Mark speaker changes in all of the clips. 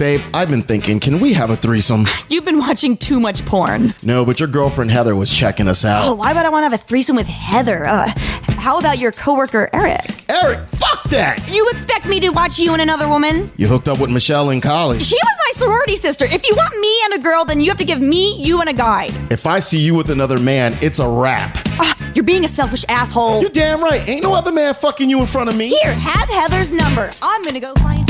Speaker 1: Babe, I've been thinking, can we have a threesome?
Speaker 2: You've been watching too much porn.
Speaker 1: No, but your girlfriend Heather was checking us out.
Speaker 2: Oh, why would I want to have a threesome with Heather? Uh, how about your coworker Eric?
Speaker 1: Eric, fuck that!
Speaker 2: You expect me to watch you and another woman?
Speaker 1: You hooked up with Michelle in college.
Speaker 2: She was my sorority sister. If you want me and a girl, then you have to give me, you, and a guy.
Speaker 1: If I see you with another man, it's a wrap.
Speaker 2: Ah, you're being a selfish asshole.
Speaker 1: You damn right. Ain't no other man fucking you in front of me.
Speaker 2: Here, have Heather's number. I'm gonna go find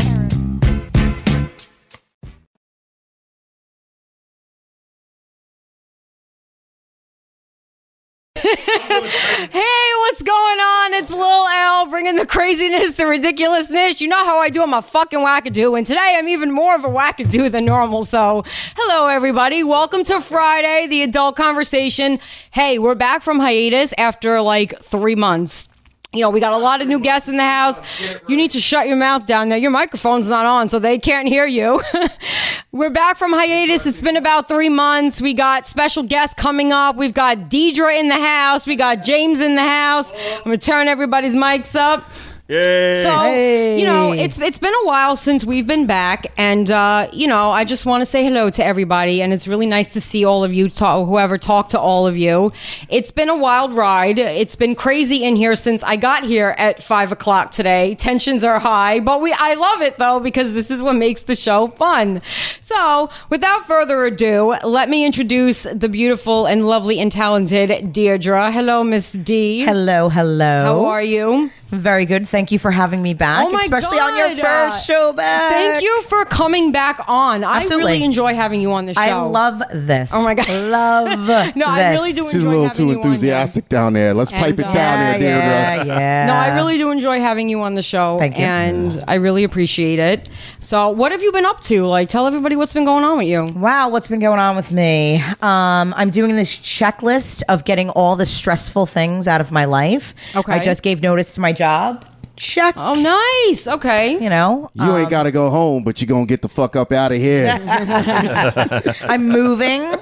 Speaker 3: the craziness, the ridiculousness. You know how I do. I'm a fucking wackadoo, and today I'm even more of a wackadoo than normal. So, hello everybody. Welcome to Friday, the adult conversation. Hey, we're back from hiatus after like three months. You know, we got a lot of new guests in the house. You need to shut your mouth down there. Your microphone's not on, so they can't hear you. We're back from hiatus. It's been about three months. We got special guests coming up. We've got Deirdre in the house. We got James in the house. I'm gonna turn everybody's mics up.
Speaker 4: Yay.
Speaker 3: So
Speaker 5: Hey.
Speaker 3: you know, it's it's been a while since we've been back, and uh, you know, I just want to say hello to everybody, and it's really nice to see all of you, talk, whoever talked to all of you. It's been a wild ride. It's been crazy in here since I got here at five o'clock today. Tensions are high, but we I love it though because this is what makes the show fun. So, without further ado, let me introduce the beautiful and lovely and talented Deirdre. Hello, Miss D.
Speaker 5: Hello, hello.
Speaker 3: How are you?
Speaker 5: Very good. Thank you for having me back,
Speaker 3: Oh my
Speaker 5: especially on your first show back.
Speaker 3: Thank you for coming back on. I really enjoy having you on the show.
Speaker 5: I love this.
Speaker 3: Oh my God.
Speaker 5: love
Speaker 3: No, I
Speaker 5: this.
Speaker 3: really do
Speaker 1: She's
Speaker 3: enjoy
Speaker 1: a little
Speaker 3: having
Speaker 1: too
Speaker 3: you on here.
Speaker 1: enthusiastic down there. Let's pipe it
Speaker 3: uh,
Speaker 1: down
Speaker 5: Yeah,
Speaker 1: there, Deirdre.
Speaker 5: yeah, yeah.
Speaker 3: No, I really do enjoy having you on the show.
Speaker 5: Thank you.
Speaker 3: And I really appreciate it. So, what have you been up to? Like, tell everybody what's been going on with you.
Speaker 5: Wow, what's been going on with me? Um, I'm doing this checklist of getting all the stressful things out of my life.
Speaker 3: Okay.
Speaker 5: I just gave notice to my job. Check.
Speaker 3: Oh, nice. Okay.
Speaker 5: You know,
Speaker 1: You ain't um, got to go home, but you going to get the fuck up out of here.
Speaker 5: I'm moving.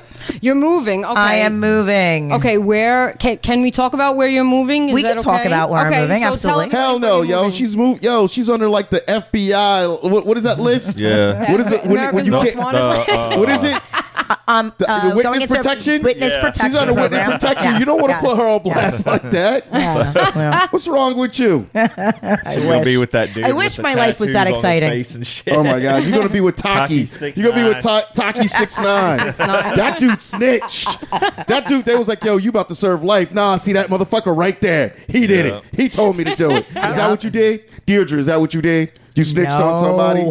Speaker 3: You're moving. Okay.
Speaker 5: I am moving.
Speaker 3: Okay, where can, can we talk about where you're moving? Is
Speaker 5: We
Speaker 3: that
Speaker 5: can talk
Speaker 3: okay?
Speaker 5: about where I'm
Speaker 3: okay,
Speaker 5: moving,
Speaker 3: so
Speaker 5: absolutely.
Speaker 3: Tell
Speaker 1: Hell no, yo.
Speaker 3: moving.
Speaker 1: She's moved. Yo, she's under like the FBI. What, what is that list?
Speaker 4: Yeah.
Speaker 1: What is it? When, when
Speaker 3: America's
Speaker 1: you
Speaker 3: Most
Speaker 1: get,
Speaker 3: Wanted uh, list.
Speaker 1: Uh, what is it?
Speaker 5: Uh, Um,
Speaker 1: The-
Speaker 5: uh,
Speaker 1: the witness
Speaker 5: going into
Speaker 1: protection?
Speaker 5: Witness
Speaker 4: Yeah.
Speaker 5: protection.
Speaker 1: She's under witness
Speaker 5: program.
Speaker 1: protection.
Speaker 5: Yes,
Speaker 1: you don't want to
Speaker 5: yes,
Speaker 1: put her on
Speaker 5: yes.
Speaker 1: blast like that.
Speaker 5: Yeah, well,
Speaker 1: What's wrong with you?
Speaker 4: She's gonna be with that dude.
Speaker 5: I wish my life was that exciting.
Speaker 4: face and shit.
Speaker 1: Oh my god, you're gonna be with Taki.
Speaker 4: Taki
Speaker 1: You're gonna be with. Ta- Taki six nine. That dude snitched. That dude, they was like, "Yo, you about to serve life?" Nah, see that motherfucker right there. He did
Speaker 4: Yeah.
Speaker 1: it. He told me to do it. Is that what you did, Deirdre? Is that what you did? You snitched on somebody?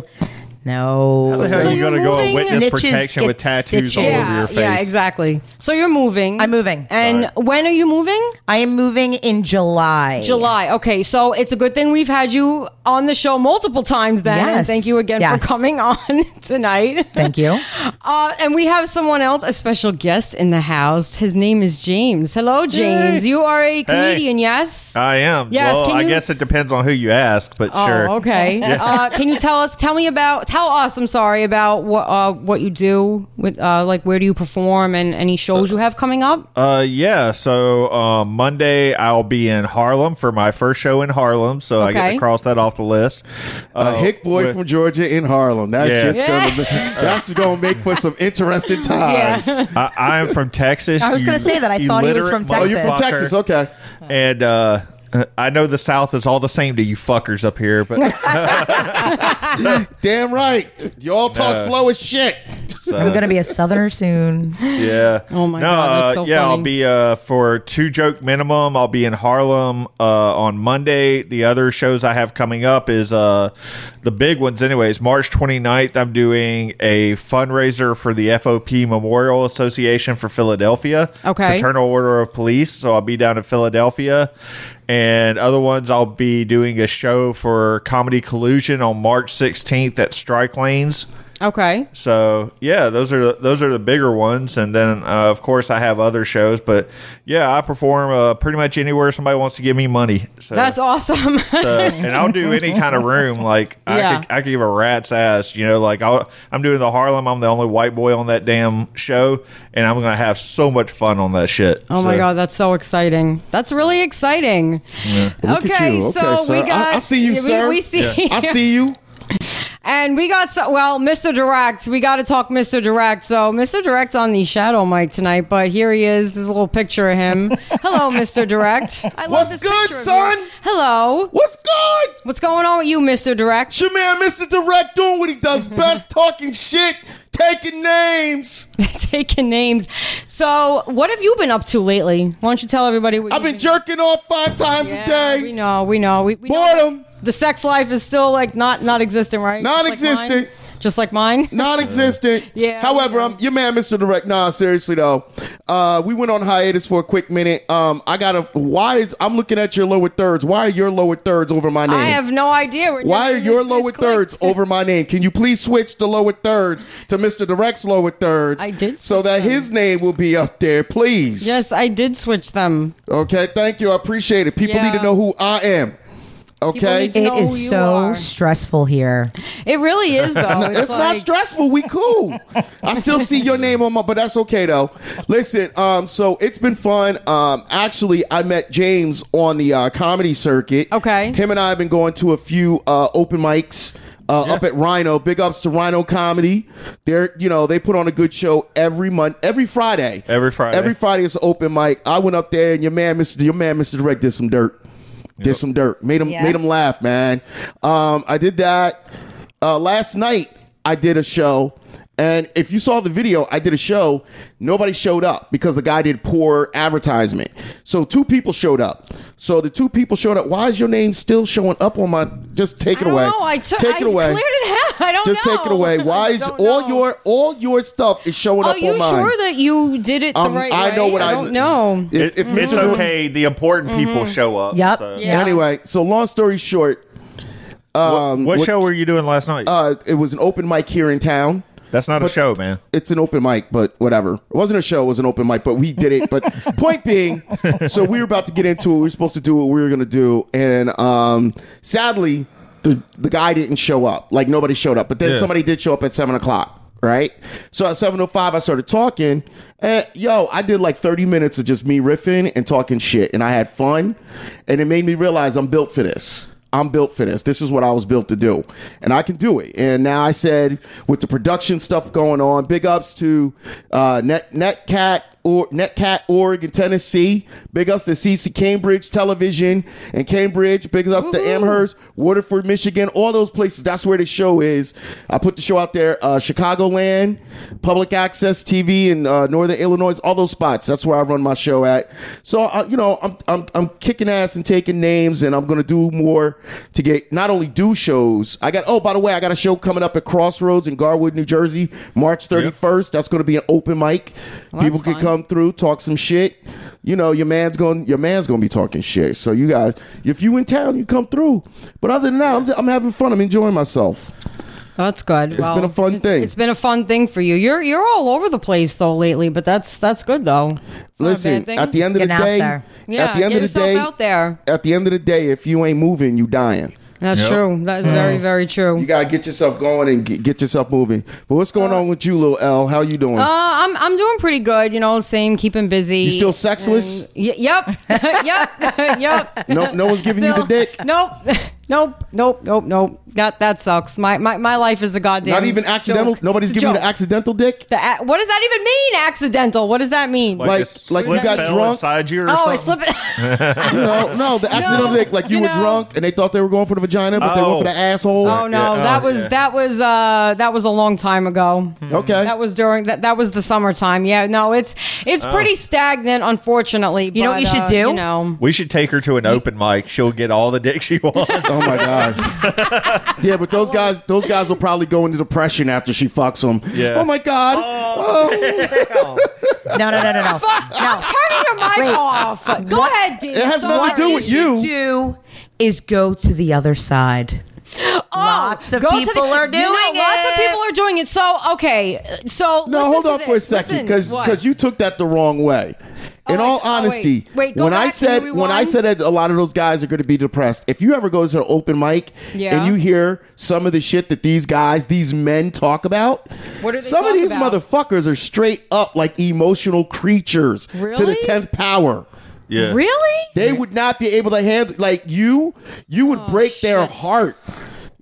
Speaker 5: No.
Speaker 4: How the hell
Speaker 3: So
Speaker 4: are you
Speaker 3: you're
Speaker 4: gonna go on
Speaker 3: moving-
Speaker 4: witness
Speaker 5: Snitches
Speaker 4: protection with
Speaker 5: get
Speaker 4: tattoos all
Speaker 5: stitches.
Speaker 4: over your face?
Speaker 3: yeah, exactly. So you're moving.
Speaker 5: I'm moving.
Speaker 3: And when are you moving?
Speaker 5: I am moving in July.
Speaker 3: July. Okay, so it's a good thing we've had you on the show multiple times then. And
Speaker 5: Yes.
Speaker 3: thank you again
Speaker 5: Yes.
Speaker 3: for coming on tonight.
Speaker 5: Thank you.
Speaker 3: Uh, and we have someone else, a special guest in the house. His name is James. Hello, James. You are a comedian, yes?
Speaker 4: I am.
Speaker 3: Yes,
Speaker 4: Well,
Speaker 3: can
Speaker 4: I
Speaker 3: you-
Speaker 4: guess it depends on who you ask, but
Speaker 3: Oh,
Speaker 4: sure.
Speaker 3: okay. Uh, can you tell us? Tell me about. Tell us. I'm sorry about what uh, what you do with uh, like where do you perform and any shows you have coming up.
Speaker 4: Uh, yeah. So um, Monday I'll be in Harlem for my first show in Harlem, so I get
Speaker 3: Okay.
Speaker 4: to cross that off the list.
Speaker 1: A
Speaker 4: Uh,
Speaker 1: hick boy
Speaker 4: with-
Speaker 1: from Georgia in Harlem. That
Speaker 4: Yeah.
Speaker 1: shit's
Speaker 3: Yeah.
Speaker 1: gonna that's gonna make for some interesting times.
Speaker 4: I, I am from Texas.
Speaker 5: I was
Speaker 4: you-
Speaker 5: gonna say that. I
Speaker 4: you
Speaker 5: thought he was
Speaker 4: literate
Speaker 5: from
Speaker 1: Oh, you're from
Speaker 4: motherfucker.
Speaker 1: Texas, okay.
Speaker 4: And uh, I know the South is all the same to you fuckers up here, but
Speaker 1: Damn right. You all talk
Speaker 4: No.
Speaker 1: slow as shit.
Speaker 4: so,
Speaker 5: I'm gonna be a southerner soon.
Speaker 4: yeah.
Speaker 3: Oh my
Speaker 4: no,
Speaker 3: God, that's
Speaker 4: uh,
Speaker 3: so
Speaker 4: yeah, I'll be uh for two joke minimum. I'll be in Harlem uh on Monday. The other shows I have coming up is uh the big ones anyways. March 29th I'm doing a fundraiser for the FOP Memorial Association for Philadelphia.
Speaker 3: Okay.
Speaker 4: Fraternal Order of Police, so I'll be down in Philadelphia. And other ones, I'll be doing a show for Comedy Collusion on March 16th at Strike Lanes.
Speaker 3: Okay.
Speaker 4: So yeah, those are the, those are the bigger ones, and then uh, of course I have other shows. But yeah, I perform uh, pretty much anywhere somebody wants to give me money. So,
Speaker 3: That's awesome.
Speaker 4: so- and I'll do any kind of room. Like I
Speaker 3: Yeah.
Speaker 4: could I could give a rat's ass. You know, like I'll, I'm doing the Harlem. I'm the only white boy on that damn show, and I'm gonna have so much fun on that shit.
Speaker 3: Oh my god, that's so exciting! That's really exciting.
Speaker 1: Look
Speaker 3: Okay,
Speaker 1: at you.
Speaker 3: so
Speaker 1: sir.
Speaker 3: we got.
Speaker 1: I, I see you,
Speaker 3: we,
Speaker 1: sir.
Speaker 3: We see.
Speaker 1: I see you.
Speaker 3: And we got so well, Mr. Direct. We got to talk Mr. Direct. So Mr. Direct's on the shadow mic tonight, but here he is. This is a little picture of him. Hello, Mr. Direct. I love
Speaker 1: What's
Speaker 3: this
Speaker 1: good,
Speaker 3: picture of you.
Speaker 1: son?
Speaker 3: Hello.
Speaker 1: What's good?
Speaker 3: What's going on with you, Mr. Direct?
Speaker 1: Your man, Mr. Direct, doing what he does best, talking shit, taking names.
Speaker 3: Taking names. So, what have you been up to lately? Why don't you tell everybody what
Speaker 1: I've been jerking off five times
Speaker 3: Yeah,
Speaker 1: a day.
Speaker 3: We know, we know. We, we know
Speaker 1: Boredom.
Speaker 3: that The sex life is still like not not existent, right? Just like
Speaker 1: Non-existent.
Speaker 3: mine? Just like mine.
Speaker 1: non-existent.
Speaker 3: Yeah,
Speaker 1: However. I'm your man, Mr. Direct. Nah, seriously though, uh, we went on hiatus for a quick minute. Um, I got to Why is I'm looking at your lower thirds? Why are your lower thirds over my name?
Speaker 3: I have no idea. Where
Speaker 1: why are your lower thirds over my name? Can you please switch the lower thirds to Mr. Direct's lower thirds?
Speaker 3: I did
Speaker 1: so
Speaker 3: switch
Speaker 1: that
Speaker 3: them.
Speaker 1: his name will be up there, please.
Speaker 3: Yes, I did switch them.
Speaker 1: Okay. Thank you. I appreciate it. People
Speaker 3: Yeah.
Speaker 1: need to know who I am. Okay.
Speaker 3: need to
Speaker 5: It
Speaker 3: know who
Speaker 5: is
Speaker 3: you
Speaker 5: so
Speaker 3: are.
Speaker 5: stressful here.
Speaker 3: It really is, though.
Speaker 1: It's,
Speaker 3: It's,
Speaker 1: not stressful. We cool. I still see your name on my, but that's okay though. Listen, um, so it's been fun. Um, actually, I met James on the uh, comedy circuit.
Speaker 3: Okay.
Speaker 1: Him and I have been going to a few uh, open mics. Uh, Up at Rhino, big ups to Rhino Comedy. They're, you know, they put on a good show every month, every Friday.
Speaker 4: Every Friday.
Speaker 1: Every Friday is an open mic. I went up there, and your man, Mr. Your man, Mr. Direct, did some dirt. Did some dirt. Made him
Speaker 5: Yeah.
Speaker 1: made him laugh, man. Um, I did that uh, last night. I did a show, and if you saw the video, I did a show. Nobody showed up because the guy did poor advertisement. So two people showed up. So the two people showed up. Why is your name still showing up on my? Just take
Speaker 3: I
Speaker 1: it away.
Speaker 3: know. I took.
Speaker 1: take
Speaker 3: I
Speaker 1: it away.
Speaker 3: cleared it out. I don't
Speaker 1: Just
Speaker 3: know.
Speaker 1: take it away. Why is all
Speaker 3: know.
Speaker 1: your all your stuff is showing
Speaker 3: Are
Speaker 1: up
Speaker 3: you
Speaker 1: on mine?
Speaker 3: Are you sure that you did it the
Speaker 1: Um,
Speaker 3: right
Speaker 1: I
Speaker 3: way?
Speaker 1: know what I-
Speaker 3: don't know.
Speaker 1: If, if
Speaker 4: it's
Speaker 1: Mr. Direct-
Speaker 4: okay. The important people show up.
Speaker 5: Yep.
Speaker 4: so-
Speaker 3: Yeah.
Speaker 1: Anyway, so long story short, um,
Speaker 4: What,
Speaker 1: what-
Speaker 4: show were you doing last night?
Speaker 1: uh, it was an open mic here in town.
Speaker 4: That's not a show, man.
Speaker 1: It's an open mic, but whatever. It wasn't a show, it was an open mic, but we did it. But point being, so we were about to get into it. We were supposed to do what we were going to do. And um, sadly, the, the guy didn't show up. Like nobody showed up. But then
Speaker 4: Yeah.
Speaker 1: somebody did show up at 7 o'clock. Right, so at seven oh five, I started talking, and yo, I did like thirty minutes of just me riffing and talking shit, and I had fun, and it made me realize I'm built for this. I'm built for this. This is what I was built to do, and I can do it. And now I said, with the production stuff going on, big ups to uh, Net Netcat or Netcat Org in Tennessee. Big ups to CC Cambridge Television in Cambridge. Big ups to Amherst, Waterford, Michigan. All those places. That's where the show is. I put the show out there. Uh, Chicagoland, Public Access TV in uh, Northern Illinois. All those spots. That's where I run my show at. So uh, you know, I'm I'm I'm kicking ass and taking names, and I'm gonna do more to get not only do shows. I got oh by the way, I got a show coming up at Crossroads in Garwood, New Jersey, March 31st. That's gonna be an open mic. People can
Speaker 3: fun.
Speaker 1: come through, talk some shit. You know, your man's going your man's gonna be talking shit. So you guys, if you in town, you come through. But other than that, I'm, I'm having fun. I'm enjoying myself.
Speaker 3: That's good. It's
Speaker 1: been a fun
Speaker 3: it's,
Speaker 1: thing.
Speaker 3: It's been a fun thing for you. You're you're all over the place though lately, but that's that's good though. It's not a
Speaker 1: Listen,
Speaker 3: bad thing.
Speaker 1: at the end of the
Speaker 5: Getting out
Speaker 1: day,
Speaker 3: yeah,
Speaker 1: at the end
Speaker 3: get
Speaker 1: of the day,
Speaker 3: out there.
Speaker 1: at the end of the day, if you ain't moving, you dying.
Speaker 3: That's
Speaker 4: Yep.
Speaker 3: true. That is very very true.
Speaker 1: You gotta get yourself going and get, get yourself moving. But what's going on with you, little L? How you doing?
Speaker 3: Uh, I'm I'm doing pretty good. You know, same, keeping busy.
Speaker 1: you still sexless?
Speaker 3: And- y- yep, yep, yep.
Speaker 1: No, no one's giving you the dick.
Speaker 3: Nope, nope, nope, nope, nope. That that sucks. My my, my life is a goddamn.
Speaker 1: Not even accidental.
Speaker 3: joke.
Speaker 1: Nobody's giving you the accidental dick.
Speaker 3: The a- what does that even mean? Accidental? What does that mean?
Speaker 1: Like-
Speaker 4: a
Speaker 1: like you got drunk?
Speaker 4: inside you or
Speaker 3: oh,
Speaker 4: something.
Speaker 3: I slip it.
Speaker 1: You know, no, the accidental dick. Like you,
Speaker 3: you
Speaker 1: were
Speaker 3: know-
Speaker 1: drunk and they thought they were going for the vagina, but they went
Speaker 4: Oh.
Speaker 1: for the asshole.
Speaker 3: Oh no,
Speaker 4: Yeah,
Speaker 3: that
Speaker 4: oh,
Speaker 3: was
Speaker 4: yeah.
Speaker 3: that was uh that was a long time ago.
Speaker 1: Okay.
Speaker 3: That was during that that was the summertime. Yeah, no, it's it's pretty stagnant, unfortunately.
Speaker 5: You know what
Speaker 3: but,
Speaker 5: you should
Speaker 3: uh,
Speaker 5: do?
Speaker 3: You know,
Speaker 4: we should take her to an open mic. She'll get all the dick she wants.
Speaker 1: Oh my god. yeah, but those guys, those guys will probably go into depression after she fucks them.
Speaker 4: Yeah.
Speaker 1: Oh my god. Oh. oh.
Speaker 5: No, no, no, no, no.
Speaker 3: Fuck, I'm turning your mic
Speaker 5: Wait.
Speaker 3: off. Go ahead, Dee.
Speaker 1: It has
Speaker 3: So
Speaker 1: nothing to do
Speaker 3: what
Speaker 1: with
Speaker 3: is-
Speaker 1: you.
Speaker 5: Do is go to the other side.
Speaker 3: Oh,
Speaker 5: Lots of
Speaker 3: go to
Speaker 5: people
Speaker 3: the-
Speaker 5: are
Speaker 3: you
Speaker 5: doing
Speaker 3: know, Lots of
Speaker 5: it.
Speaker 3: people are doing it. So okay, so
Speaker 1: No,
Speaker 3: listen
Speaker 1: hold
Speaker 3: to
Speaker 1: on for a second,
Speaker 3: Listen,
Speaker 1: because
Speaker 3: what?
Speaker 1: because you took that the wrong way. In
Speaker 3: Oh,
Speaker 1: all
Speaker 3: I- oh,
Speaker 1: honesty,
Speaker 3: wait. Wait,
Speaker 1: when I said
Speaker 3: Can you
Speaker 1: when I said that a lot of those guys are going to be depressed, if you ever go to an open mic
Speaker 3: Yeah.
Speaker 1: and you hear some of the shit that these guys, these men talk about,
Speaker 3: What do they
Speaker 1: some of these
Speaker 3: about?
Speaker 1: motherfuckers are straight up like emotional creatures to the tenth power.
Speaker 4: yeah.
Speaker 3: really?
Speaker 1: They would not be able to handle like you. You would break their
Speaker 3: Oh,
Speaker 1: heart.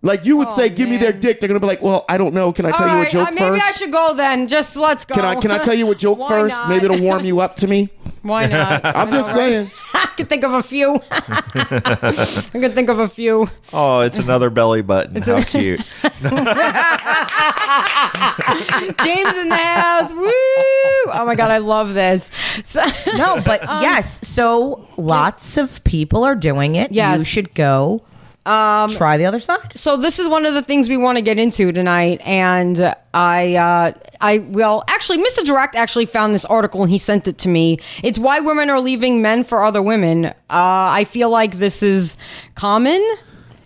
Speaker 1: Like you would say, give me their
Speaker 3: Oh,
Speaker 1: dick. They're gonna be like, well, I don't know. Can I tell
Speaker 3: All
Speaker 1: you a
Speaker 3: right,
Speaker 1: joke
Speaker 3: uh, maybe
Speaker 1: first?
Speaker 3: I should go then. Just let's go.
Speaker 1: Can I can I tell you a joke
Speaker 3: Why
Speaker 1: first?
Speaker 3: not?
Speaker 1: Maybe it'll warm you up to me.
Speaker 3: Why not?
Speaker 1: I'm just saying.
Speaker 3: I can think of a few. I can think of a few.
Speaker 4: Oh, it's another belly button. How cute.
Speaker 3: James in the house. Woo! Oh my god, I love this. So,
Speaker 5: No, but yes. So lots of people are doing it.
Speaker 3: Yes.
Speaker 5: You should go try the other side.
Speaker 3: so this is one of the things we want to get into tonight, and I, uh, I well, actually, Mr. Direct actually found this article and he sent it to me. It's why women are leaving men for other women. Uh, I feel like this is common.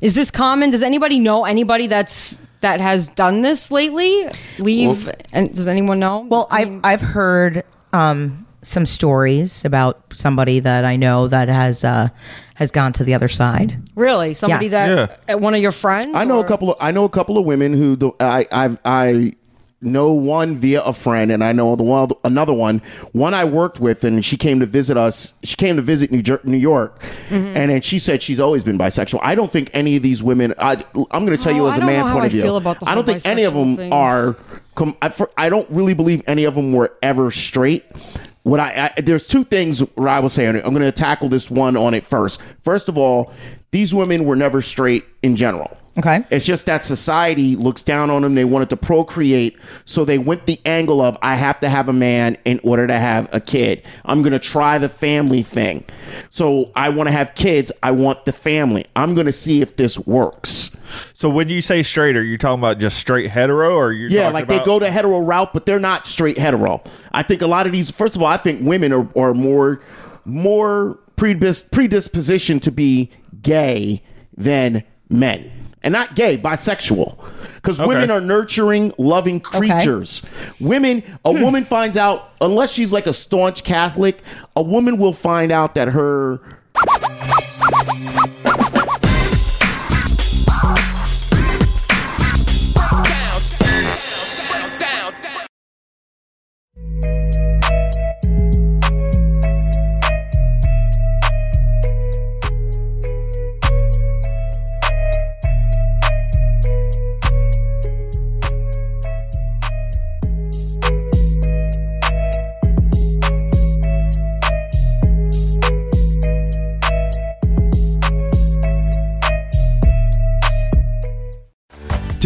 Speaker 3: Is this common? Does anybody know anybody that's that has done this lately? Leave, and does anyone know?
Speaker 5: Well, I've I've heard um, some stories about somebody that I know that has uh, has gone to the other side.
Speaker 3: really, somebody
Speaker 5: Yes.
Speaker 3: that uh, one of your friends?
Speaker 1: I know
Speaker 3: or-
Speaker 1: a couple of I know a couple of women who the I I I know one via a friend and I know the one another one one I worked with and she came to visit us she came to visit New Jer- New York
Speaker 3: Mm-hmm.
Speaker 1: and then she said she's always been bisexual I don't think any of these women I I'm going to tell you
Speaker 3: Oh,
Speaker 1: as
Speaker 3: I
Speaker 1: a
Speaker 3: don't
Speaker 1: man
Speaker 3: know how
Speaker 1: point
Speaker 3: I
Speaker 1: of view
Speaker 3: feel about the
Speaker 1: I don't
Speaker 3: whole
Speaker 1: think any of
Speaker 3: bisexual
Speaker 1: them
Speaker 3: thing.
Speaker 1: are com- I, for, I don't really believe any of them were ever straight what I, I there's two things where I will say on it. I'm going to tackle this one on it first. First of all, these women were never straight in general.
Speaker 5: Okay.
Speaker 1: It's just that society looks down on them. They wanted to procreate, so they went the angle of I have to have a man in order to have a kid. I'm going to try the family thing. So I want to have kids. I want the family. I'm going to see if this works.
Speaker 4: So when you say straight, are you talking about just straight hetero, or you're
Speaker 1: Yeah, like
Speaker 4: about-
Speaker 1: they go the hetero route, but they're not straight hetero. I think a lot of these. First of all, I think women are, are more more predis- predisposition to be gay than men, and not gay, bisexual. Because women are nurturing, loving creatures. Women, a hmm. woman finds out unless she's like a staunch Catholic, a woman will find out that her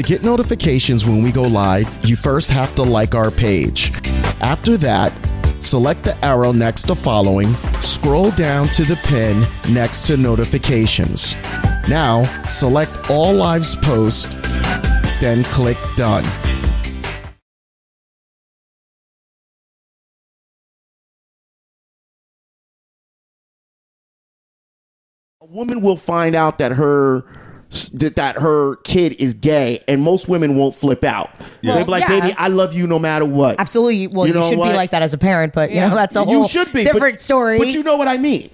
Speaker 6: To get notifications when we go live, you first have to like our page. After that, select the arrow next to following, scroll down to the pin next to notifications. Now, select all lives post, then click done.
Speaker 1: a woman will find out that her that, that her kid is gay and most women won't flip out they'll be like
Speaker 5: yeah.
Speaker 1: baby i love you no matter what
Speaker 5: Absolutely. Well,
Speaker 1: You
Speaker 5: you,
Speaker 1: know
Speaker 5: should
Speaker 1: what?
Speaker 5: be like that as a parent, but you know that's a whole
Speaker 1: you should be but-
Speaker 5: different story.
Speaker 1: but you know what i mean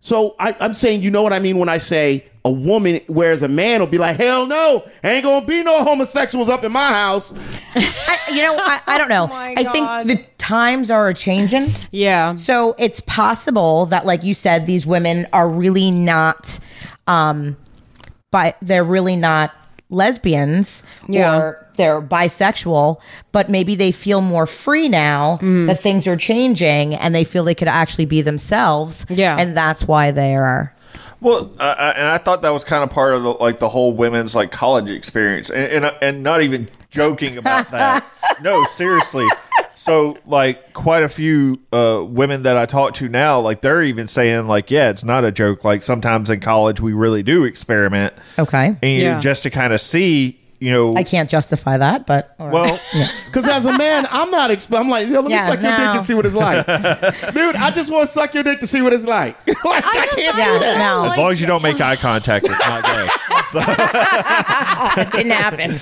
Speaker 1: so I, i'm saying you know what i mean when i say a woman whereas a man will be like hell no ain't gonna be no homosexuals up in my house
Speaker 5: I, you know, I, I don't know.
Speaker 3: Oh
Speaker 5: I
Speaker 3: God.
Speaker 5: think the times are changing.
Speaker 3: Yeah.
Speaker 5: So it's possible that, like you said, these women are really not, um, but they're really not lesbians
Speaker 3: Yeah.
Speaker 5: or they're bisexual, but maybe they feel more free now
Speaker 3: Mm.
Speaker 5: that things are changing and they feel they could actually be themselves.
Speaker 3: Yeah.
Speaker 5: And that's why they are.
Speaker 4: Well, uh, uh, and I thought that was kind of part of the, like the whole women's like college experience, and and, and not even joking about that. no, seriously. So like quite a few uh, women that I talk to now, like they're even saying like, yeah, it's not a joke. Like sometimes in college we really do experiment,
Speaker 5: Okay.
Speaker 4: and
Speaker 3: Yeah.
Speaker 4: just to kind of see, you know,
Speaker 5: I can't justify that, but all right.
Speaker 4: well,
Speaker 1: because as a man i'm not exp- i'm like yo, let me
Speaker 5: Yeah,
Speaker 1: suck your dick and see what it's like dude i just want to suck your dick to see what it's like like i,
Speaker 3: just-
Speaker 1: can't do that
Speaker 3: know,
Speaker 5: No.
Speaker 4: as
Speaker 3: like-
Speaker 4: long as you don't make eye contact, it's not gay.
Speaker 5: it didn't happen.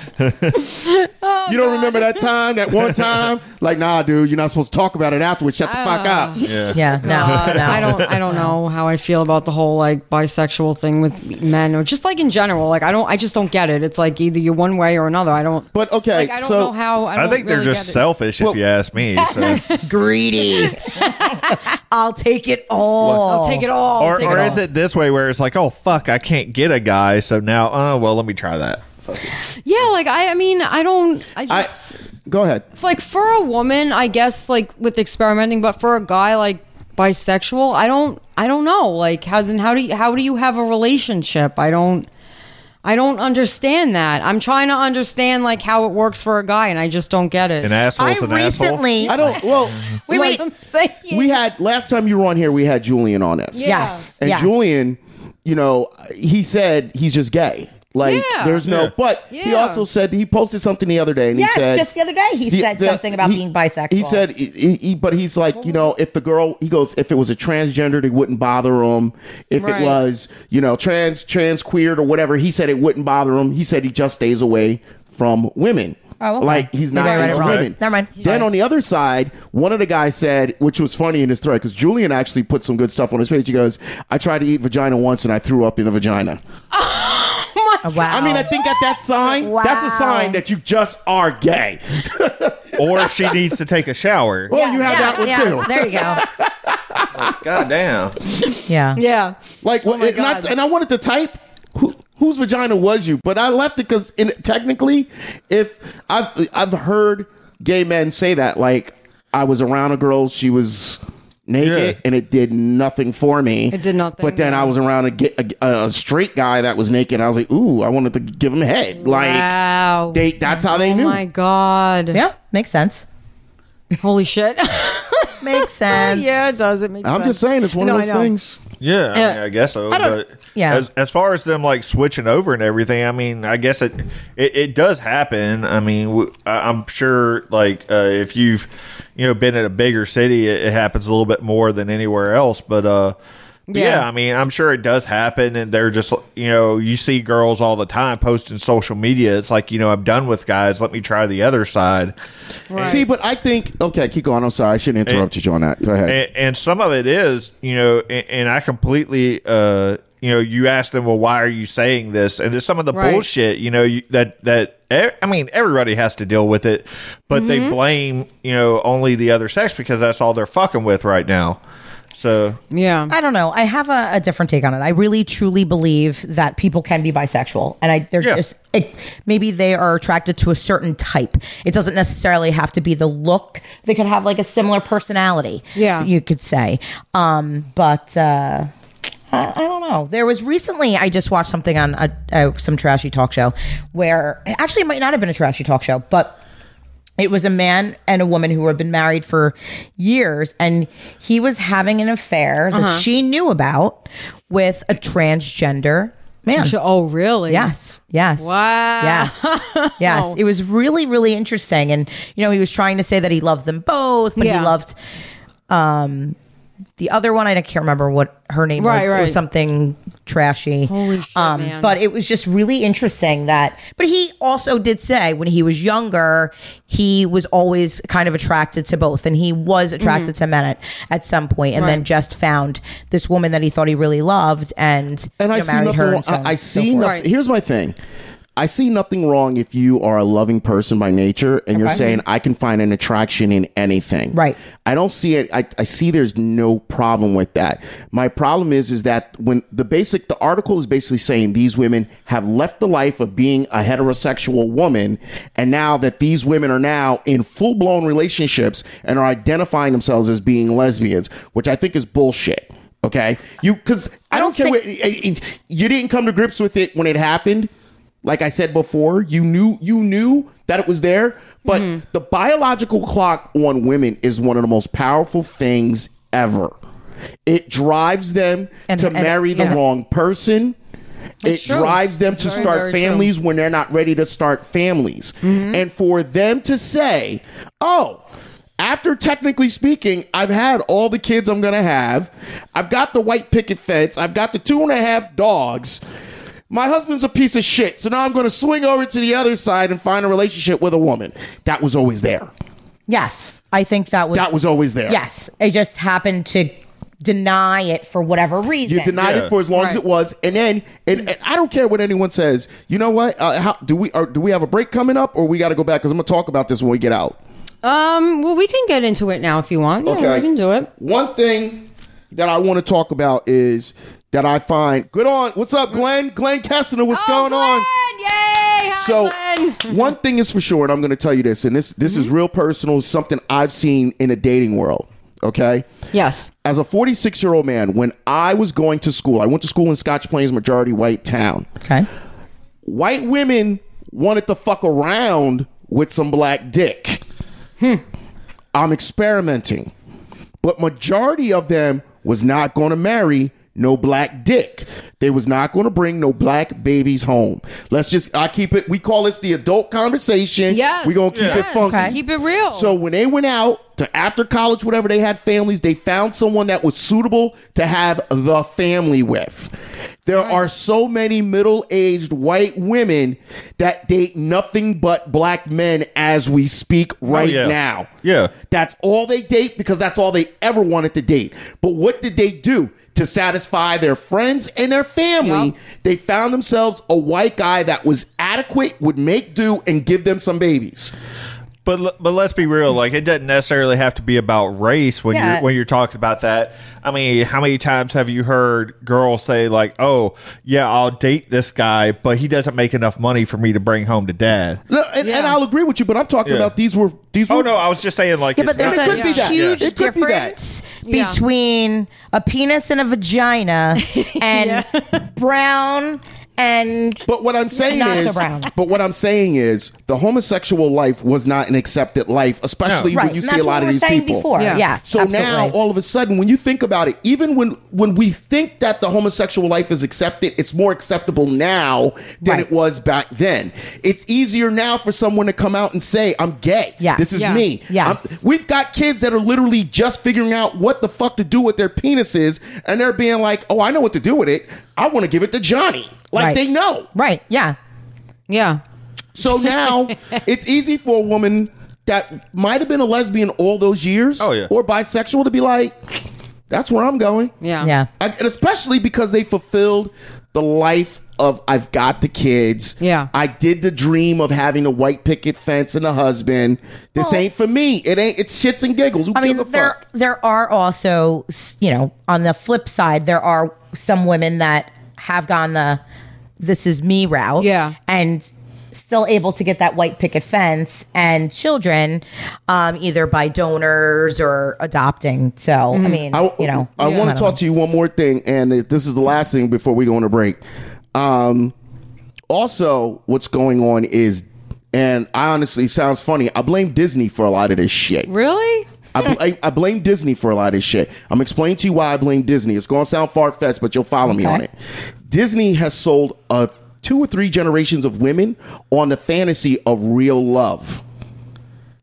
Speaker 1: you don't remember that time, that one time? Like, nah, dude, you're not supposed to talk about it afterwards. Shut the fuck up.
Speaker 5: Yeah. No.
Speaker 3: Uh,
Speaker 5: no.
Speaker 3: I don't. I don't know how I feel about the whole like bisexual thing with men, or just like in general. Like I don't. I just don't get it. It's like either you're one way or another. I don't.
Speaker 1: But okay,
Speaker 3: Like I don't
Speaker 1: so
Speaker 3: know how. I,
Speaker 4: I
Speaker 3: don't
Speaker 4: think they're
Speaker 3: really
Speaker 4: just
Speaker 3: get it.
Speaker 4: selfish,
Speaker 1: Well-
Speaker 4: if you ask me. So.
Speaker 5: greedy. I'll take it all.
Speaker 3: I'll take it all.
Speaker 4: or
Speaker 3: take
Speaker 4: or
Speaker 3: it
Speaker 4: is
Speaker 3: all.
Speaker 4: it this way where it's like, oh fuck, I can't get a guy, so now, oh well, let me try that.
Speaker 3: Yeah, like I, I mean, I don't. I
Speaker 1: I
Speaker 3: just
Speaker 1: go ahead.
Speaker 3: like for a woman, I guess like with experimenting, but for a guy like bisexual, I don't. I don't know. Like how then how do you how do you have a relationship? I don't. I don't understand that. I'm trying to understand like how it works for a guy, and I just don't get it.
Speaker 4: An asshole's
Speaker 5: I
Speaker 4: an asshole.
Speaker 5: recently,
Speaker 1: I don't. Well,
Speaker 5: Wait,
Speaker 1: like,
Speaker 5: wait.
Speaker 3: I'm saying.
Speaker 1: we had last time you were on here, we had Julian on this.
Speaker 5: yes,
Speaker 1: And
Speaker 5: yes.
Speaker 1: Julian, you know, he said he's just gay. Like
Speaker 3: Yeah.
Speaker 1: there's no,
Speaker 4: Yeah.
Speaker 1: but he also said he posted something the other day, and
Speaker 5: Yes,
Speaker 1: he said
Speaker 5: just the other day he
Speaker 1: the-
Speaker 5: said
Speaker 1: the-
Speaker 5: something about
Speaker 1: he-
Speaker 5: being bisexual.
Speaker 1: He said, he, he- he- but he's like, you know, if the girl, he goes, if it was a transgender, it wouldn't bother him. If
Speaker 3: Right.
Speaker 1: it was, you know, trans, trans queered or whatever, he said it wouldn't bother him. He said he just stays away from women.
Speaker 5: Oh, okay.
Speaker 1: Like he's not
Speaker 5: Maybe I read
Speaker 1: into
Speaker 5: wrong.
Speaker 1: women.
Speaker 5: Never mind.
Speaker 1: Then
Speaker 5: Sorry.
Speaker 1: on the other side, one of the guys said, which was funny in his thread, because Julian actually put some good stuff on his page. He goes, "I tried to eat vagina once and I threw up in a vagina."
Speaker 5: Oh, wow.
Speaker 1: I mean, I think at that sign, that's a sign that you just are gay.
Speaker 4: or she needs to take a shower.
Speaker 1: Well, you have that one
Speaker 5: yeah,
Speaker 1: too.
Speaker 5: There you go.
Speaker 4: God damn.
Speaker 5: Yeah.
Speaker 3: yeah.
Speaker 1: Like, oh well,
Speaker 3: my
Speaker 1: and, I,
Speaker 3: God.
Speaker 1: and I wanted to type who, whose vagina was you, but I left it because technically, if I've I've heard gay men say that, like I was around a girl, she was naked,
Speaker 4: Yeah.
Speaker 1: and it did nothing for me.
Speaker 3: It did nothing,
Speaker 1: But then. I was around a, a, a straight guy that was naked. And I was like, ooh, I wanted to give him a head. Like
Speaker 3: wow.
Speaker 1: they, that's how they
Speaker 3: oh
Speaker 1: knew.
Speaker 3: my god.
Speaker 5: Yeah, makes sense.
Speaker 3: Holy shit.
Speaker 5: Makes sense.
Speaker 3: yeah, it does. It makes
Speaker 1: I'm
Speaker 3: sense.
Speaker 1: just saying, it's one
Speaker 3: No,
Speaker 1: of those things.
Speaker 4: Yeah, I, mean, I guess so.
Speaker 5: don't-
Speaker 4: but
Speaker 5: yeah.
Speaker 4: as, as far as them like switching over and everything, I mean, I guess it it, it does happen. I mean, w- I- I'm sure like uh, if you've you know been in a bigger city, it, it happens a little bit more than anywhere else. But uh, yeah.
Speaker 3: Yeah.
Speaker 4: I mean, I'm sure it does happen, and they're just you know you see girls all the time posting social media. It's like you know I'm done with guys. Let me try the other side.
Speaker 1: See, but I think okay, keep going. I'm sorry, I shouldn't interrupt you on that. Go ahead.
Speaker 4: and, and some of it is you know and, and i completely uh you know you ask them well why are you saying this and there's some of the
Speaker 3: Right.
Speaker 4: bullshit you know you, that that i mean everybody has to deal with it but they blame you know only the other sex because that's all they're fucking with right now so
Speaker 3: Yeah.
Speaker 5: I don't know. I have a, a different take on it. I really truly believe that people can be bisexual, and I they're
Speaker 4: Yeah.
Speaker 5: just it, maybe they are attracted to a certain type. It doesn't necessarily have to be the look. They could have like a similar personality.
Speaker 3: Yeah.
Speaker 5: you could say. Um, but uh, I, I don't know. There was recently I just watched something on a, a, some trashy talk show where actually it might not have been a trashy talk show, but it was a man and a woman who had been married for years, and he was having an affair that she knew about with a transgender man.
Speaker 3: Oh, really?
Speaker 5: Yes, yes.
Speaker 3: Wow.
Speaker 5: Yes. Yes. It was really, really interesting. And, you know, he was trying to say that he loved them both, but
Speaker 3: Yeah.
Speaker 5: he loved um the other one, I can't remember what her name
Speaker 3: Right,
Speaker 5: was. It was something trashy.
Speaker 3: Holy shit,
Speaker 5: um,
Speaker 3: man.
Speaker 5: But it was just really interesting that. But he also did say when he was younger, he was always kind of attracted to both, and he was attracted to men at, at some point, and then
Speaker 3: Mm-hmm.
Speaker 5: Just found this woman that he thought he really loved, and
Speaker 1: and
Speaker 5: you
Speaker 1: I
Speaker 5: know,
Speaker 1: see
Speaker 5: married
Speaker 1: nothing
Speaker 5: her
Speaker 1: wrong.
Speaker 5: and so
Speaker 1: I, I
Speaker 5: and so
Speaker 1: see
Speaker 5: forth.
Speaker 1: nothing. Here's my thing. I see nothing wrong if you are a loving person by nature and you're
Speaker 5: Okay.
Speaker 1: saying I can find an attraction in anything.
Speaker 5: Right.
Speaker 1: I don't see it. I, I see there's no problem with that. My problem is is that when the basic the article is basically saying these women have left the life of being a heterosexual woman and now that these women are now in full blown relationships and are identifying themselves as being lesbians, which I think is bullshit. Okay, you because I, don't,
Speaker 5: don't
Speaker 1: care.
Speaker 5: think-
Speaker 1: what, it- it- you didn't come to grips with it when it happened. Like I said before, you knew you knew that it was there, but
Speaker 5: Mm-hmm.
Speaker 1: the biological clock on women is one of the most powerful things ever. It drives them
Speaker 5: And-
Speaker 1: to
Speaker 5: and-
Speaker 1: marry the wrong person. It
Speaker 3: true.
Speaker 1: drives them
Speaker 3: It's
Speaker 1: to
Speaker 3: very,
Speaker 1: start
Speaker 3: very true.
Speaker 1: families when they're not ready to start families.
Speaker 5: Mm-hmm.
Speaker 1: And for them to say, oh, after technically speaking, I've had all the kids I'm going to have. I've got the white picket fence. I've got the two and a half dogs. My husband's a piece of shit. So now I'm going to swing over to the other side and find a relationship with a woman. That was always there.
Speaker 5: Yes, I think that was
Speaker 1: That was always there.
Speaker 5: Yes, it just happened to deny it for whatever reason.
Speaker 1: You denied
Speaker 4: Yeah.
Speaker 1: it for as long as it was, and then and, and I don't care what anyone says. You know what? Uh, how, do we or do we have a break coming up, or we got to go back? Because I'm gonna talk about this when we get out.
Speaker 3: Um. Well, we can get into it now if you want. Yeah, we can do it.
Speaker 1: One thing that I want to talk about is that I find good on. What's up, Glenn? Glenn Kessler, what's going on?
Speaker 3: Yay! How
Speaker 1: So
Speaker 3: Glenn.
Speaker 1: one thing is for sure, and I'm going to tell you this, and this this is real personal, something I've seen in a dating world. Okay.
Speaker 3: Yes.
Speaker 1: As a 46 year old man, when I was going to school, I went to school in Scotch Plains, majority white town.
Speaker 5: Okay.
Speaker 1: White women wanted to fuck around with some black dick. Hmm. I'm experimenting, but majority of them was not going to marry no black dick. They was not going to bring no black babies home. Let's just I keep it. We call this the adult conversation.
Speaker 3: Yes.
Speaker 1: we gonna keep it funky.
Speaker 5: Okay.
Speaker 3: Keep it real.
Speaker 1: So when they went out to after college, whatever they had families, they found someone that was suitable to have the family with. There are so many middle-aged white women that date nothing but black men as we speak oh, right
Speaker 4: yeah.
Speaker 1: now.
Speaker 4: Yeah.
Speaker 1: That's all they date because that's all they ever wanted to date. But what did they do? To satisfy their friends and their family,
Speaker 3: Yup.
Speaker 1: they found themselves a white guy that was adequate, would make do, and give them some babies.
Speaker 4: But but let's be real. Like it doesn't necessarily have to be about race when
Speaker 5: Yeah.
Speaker 4: you're when you're talking about that. I mean, how many times have you heard girls say like, "Oh, yeah, I'll date this guy, but he doesn't make enough money for me to bring home to dad."
Speaker 1: No, and,
Speaker 3: Yeah.
Speaker 1: and I'll agree with you, but I'm talking
Speaker 4: Yeah.
Speaker 1: about these were these oh, were
Speaker 4: Oh no, I was just saying like
Speaker 5: Yeah, but
Speaker 4: it's
Speaker 5: there's
Speaker 4: not-
Speaker 1: It could be
Speaker 5: a huge
Speaker 1: It could be that.
Speaker 5: difference
Speaker 3: Yeah.
Speaker 5: between a penis and a vagina and brown and
Speaker 1: But what I'm saying
Speaker 5: Not so
Speaker 1: is,
Speaker 5: brown.
Speaker 1: but what I'm saying is, the homosexual life was not an accepted life, especially
Speaker 5: right.
Speaker 1: when you
Speaker 5: and
Speaker 1: see a lot
Speaker 5: what
Speaker 1: of these people.
Speaker 5: before.
Speaker 3: Yeah.
Speaker 5: Yeah.
Speaker 1: So now, all of a sudden, when you think about it, even when when we think that the homosexual life is accepted, it's more acceptable now than
Speaker 5: Right.
Speaker 1: it was back then. It's easier now for someone to come out and say, "I'm gay.
Speaker 5: Yes.
Speaker 1: This is
Speaker 3: Yeah.
Speaker 1: me."
Speaker 5: Yes.
Speaker 1: I'm- we've got kids that are literally just figuring out what the fuck to do with their penises, and they're being like, "Oh, I know what to do with it. I want to give it to Johnny." Like
Speaker 5: Right.
Speaker 1: they know.
Speaker 5: right. Yeah.
Speaker 3: yeah.
Speaker 1: So now it's easy for a woman that might have been a lesbian all those years
Speaker 4: Oh, yeah.
Speaker 1: or bisexual to be like, that's where I'm going.
Speaker 3: Yeah.
Speaker 5: Yeah.
Speaker 1: And especially because they fulfilled the life of I've got the kids.
Speaker 3: Yeah.
Speaker 1: I did the dream of having a white picket fence and a husband. This ain't for me. It ain't. It's shits and giggles. Who
Speaker 5: I mean,
Speaker 1: a
Speaker 5: there
Speaker 1: fuck?
Speaker 5: there are also, you know, on the flip side, there are some women that have gone the "this is me" route,
Speaker 3: Yeah.
Speaker 5: and still able to get that white picket fence and children, um, either by donors or adopting. So, I mean,
Speaker 1: I,
Speaker 5: you know,
Speaker 1: I want to talk to you one more thing, and this is the last thing before we go on a break. Um, also, what's going on is, and I honestly sounds funny. I blame Disney for a lot of this shit.
Speaker 3: Really?
Speaker 1: I, bl- I, I blame Disney for a lot of this shit. I'm explaining to you why I blame Disney. It's going to sound far fetched, but you'll follow me on it. Disney has sold uh, two or three generations of women on the fantasy of real love.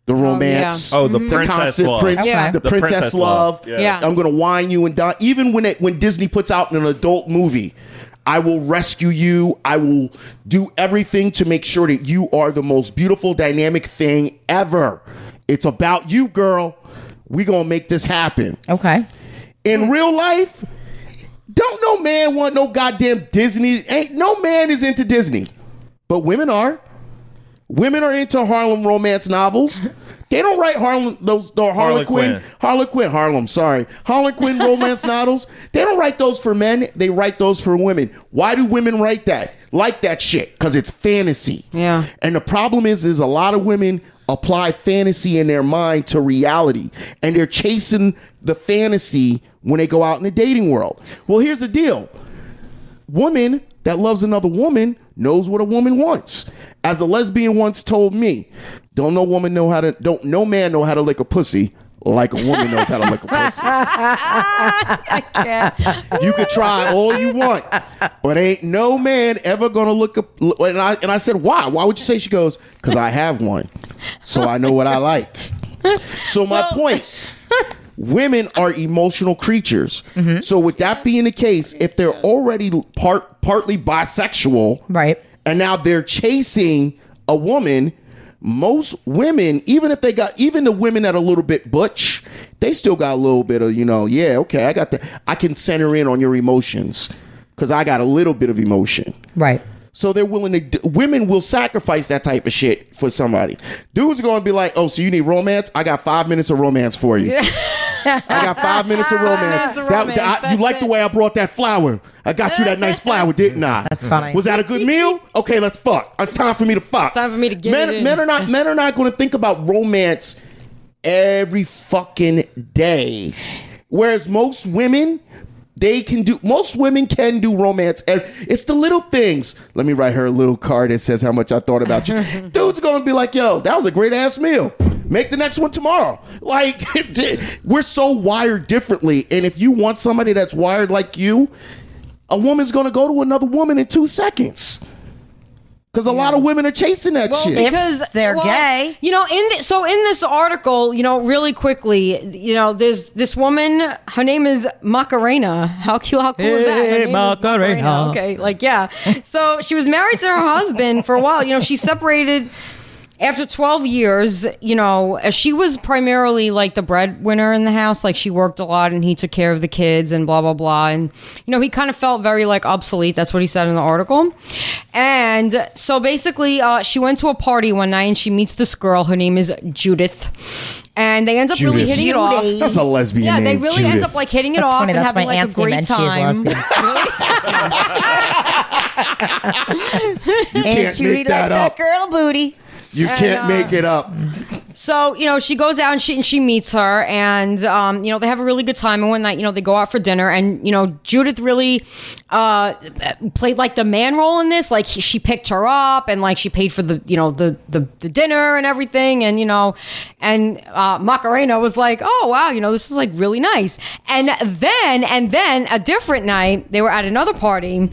Speaker 1: The romance.
Speaker 4: Oh, the princess
Speaker 1: constant
Speaker 4: love.
Speaker 1: prince-
Speaker 3: Yeah.
Speaker 1: the,
Speaker 4: The
Speaker 1: princess,
Speaker 4: princess
Speaker 1: love.
Speaker 4: love. Yeah.
Speaker 3: Yeah.
Speaker 1: I'm gonna wine you and die. Even when it when Disney puts out an adult movie, I will rescue you. I will do everything to make sure that you are the most beautiful, dynamic thing ever. It's about you, girl. We gonna make this happen.
Speaker 5: okay,
Speaker 1: In real life, don't no man want no goddamn Disney. Ain't no man is into Disney, but women are. Women are into Harlem romance novels. They don't write Harlem those the Harlequin
Speaker 4: Harlequin.
Speaker 1: Harlequin Harlem. Sorry, Harlequin romance novels. They don't write those for men. They write those for women. Why do women write that? Like that shit because it's fantasy.
Speaker 3: Yeah.
Speaker 1: And the problem is, is a lot of women apply fantasy in their mind to reality, and they're chasing the fantasy when they go out in the dating world. Well, here's the deal: woman that loves another woman knows what a woman wants. As a lesbian once told me, don't no woman know how to don't no man know how to lick a pussy like a woman knows how to lick a pussy. You could try all you want, but ain't no man ever gonna look up. And I and I said, why? Why would you say? She goes, because I have one, so I know what I like. So my point. Women are emotional creatures. Mm-hmm. So with that being the case, if they're already part partly bisexual,
Speaker 5: right.
Speaker 1: and now they're chasing a woman most women even if they got even the women that are a little bit butch they still got a little bit of you know yeah okay i got the i can center in on your emotions because i got a little bit of emotion.
Speaker 5: Right.
Speaker 1: so they're willing to women will sacrifice that type of shit for somebody. Dudes are going to be like oh so you need romance? I got five minutes of romance for you I got five minutes of romance.
Speaker 3: minutes of
Speaker 1: That-
Speaker 3: romance,
Speaker 1: that- I- you
Speaker 3: that's
Speaker 1: like the
Speaker 3: it.
Speaker 1: way I brought that flower. I got you that nice flower, didn't I?
Speaker 5: That's funny.
Speaker 1: Was that a good meal? Okay, let's fuck. It's time for me to fuck. It's
Speaker 3: time for me to get
Speaker 1: men,
Speaker 3: it in.
Speaker 1: Men are not men are not going to think about romance every fucking day. Whereas most women, they can do. Most women can do romance, and it's the little things. Let me write her a little card that says how much I thought about you. Dude's gonna be like, "Yo, that was a great ass meal. Make the next one tomorrow." Like, we're so wired differently, and if you want somebody that's wired like you, a woman's gonna go to another woman in two seconds. Because a lot of women are chasing that shit.
Speaker 5: If they're gay.
Speaker 3: You know, in the, so in this article, you know, really quickly, you know, there's this woman. Her name is Macarena. How cute! How cool is that? Her
Speaker 7: Hey,
Speaker 3: name is
Speaker 7: Macarena.
Speaker 3: Okay, like yeah. So she was married to her husband for a while. You know, she separated after 12 years, you know, she was primarily like the breadwinner in the house. Like she worked a lot and he took care of the kids and blah, blah, blah. And, you know, he kind of felt very like obsolete. That's what he said in the article. And so basically, uh, she went to a party one night and she meets this girl. Her name is Judith. And they end up really
Speaker 1: Judith.
Speaker 3: hitting it off.
Speaker 1: That's a lesbian
Speaker 3: Yeah,
Speaker 1: name.
Speaker 3: they really
Speaker 1: Judith.
Speaker 3: end up like hitting it
Speaker 5: That's
Speaker 3: off
Speaker 5: funny.
Speaker 3: and
Speaker 5: That's
Speaker 3: having
Speaker 5: my
Speaker 3: like a
Speaker 5: aunt's name,
Speaker 3: great
Speaker 5: and she is
Speaker 3: time.
Speaker 5: lesbian.
Speaker 1: You can't make that up.
Speaker 5: girl booty.
Speaker 1: You can't
Speaker 3: uh,
Speaker 1: make it up.
Speaker 3: So, you know, she goes out and she, and she meets her and, um, you know, they have a really good time. And one night, you know, they go out for dinner and, you know, Judith really, uh, played like the man role in this. Like he, she picked her up and like she paid for the, you know, the, the, the dinner and everything. And, you know, and, uh, Macarena was like, oh, wow, you know, this is like really nice. And then, and then a different night, they were at another party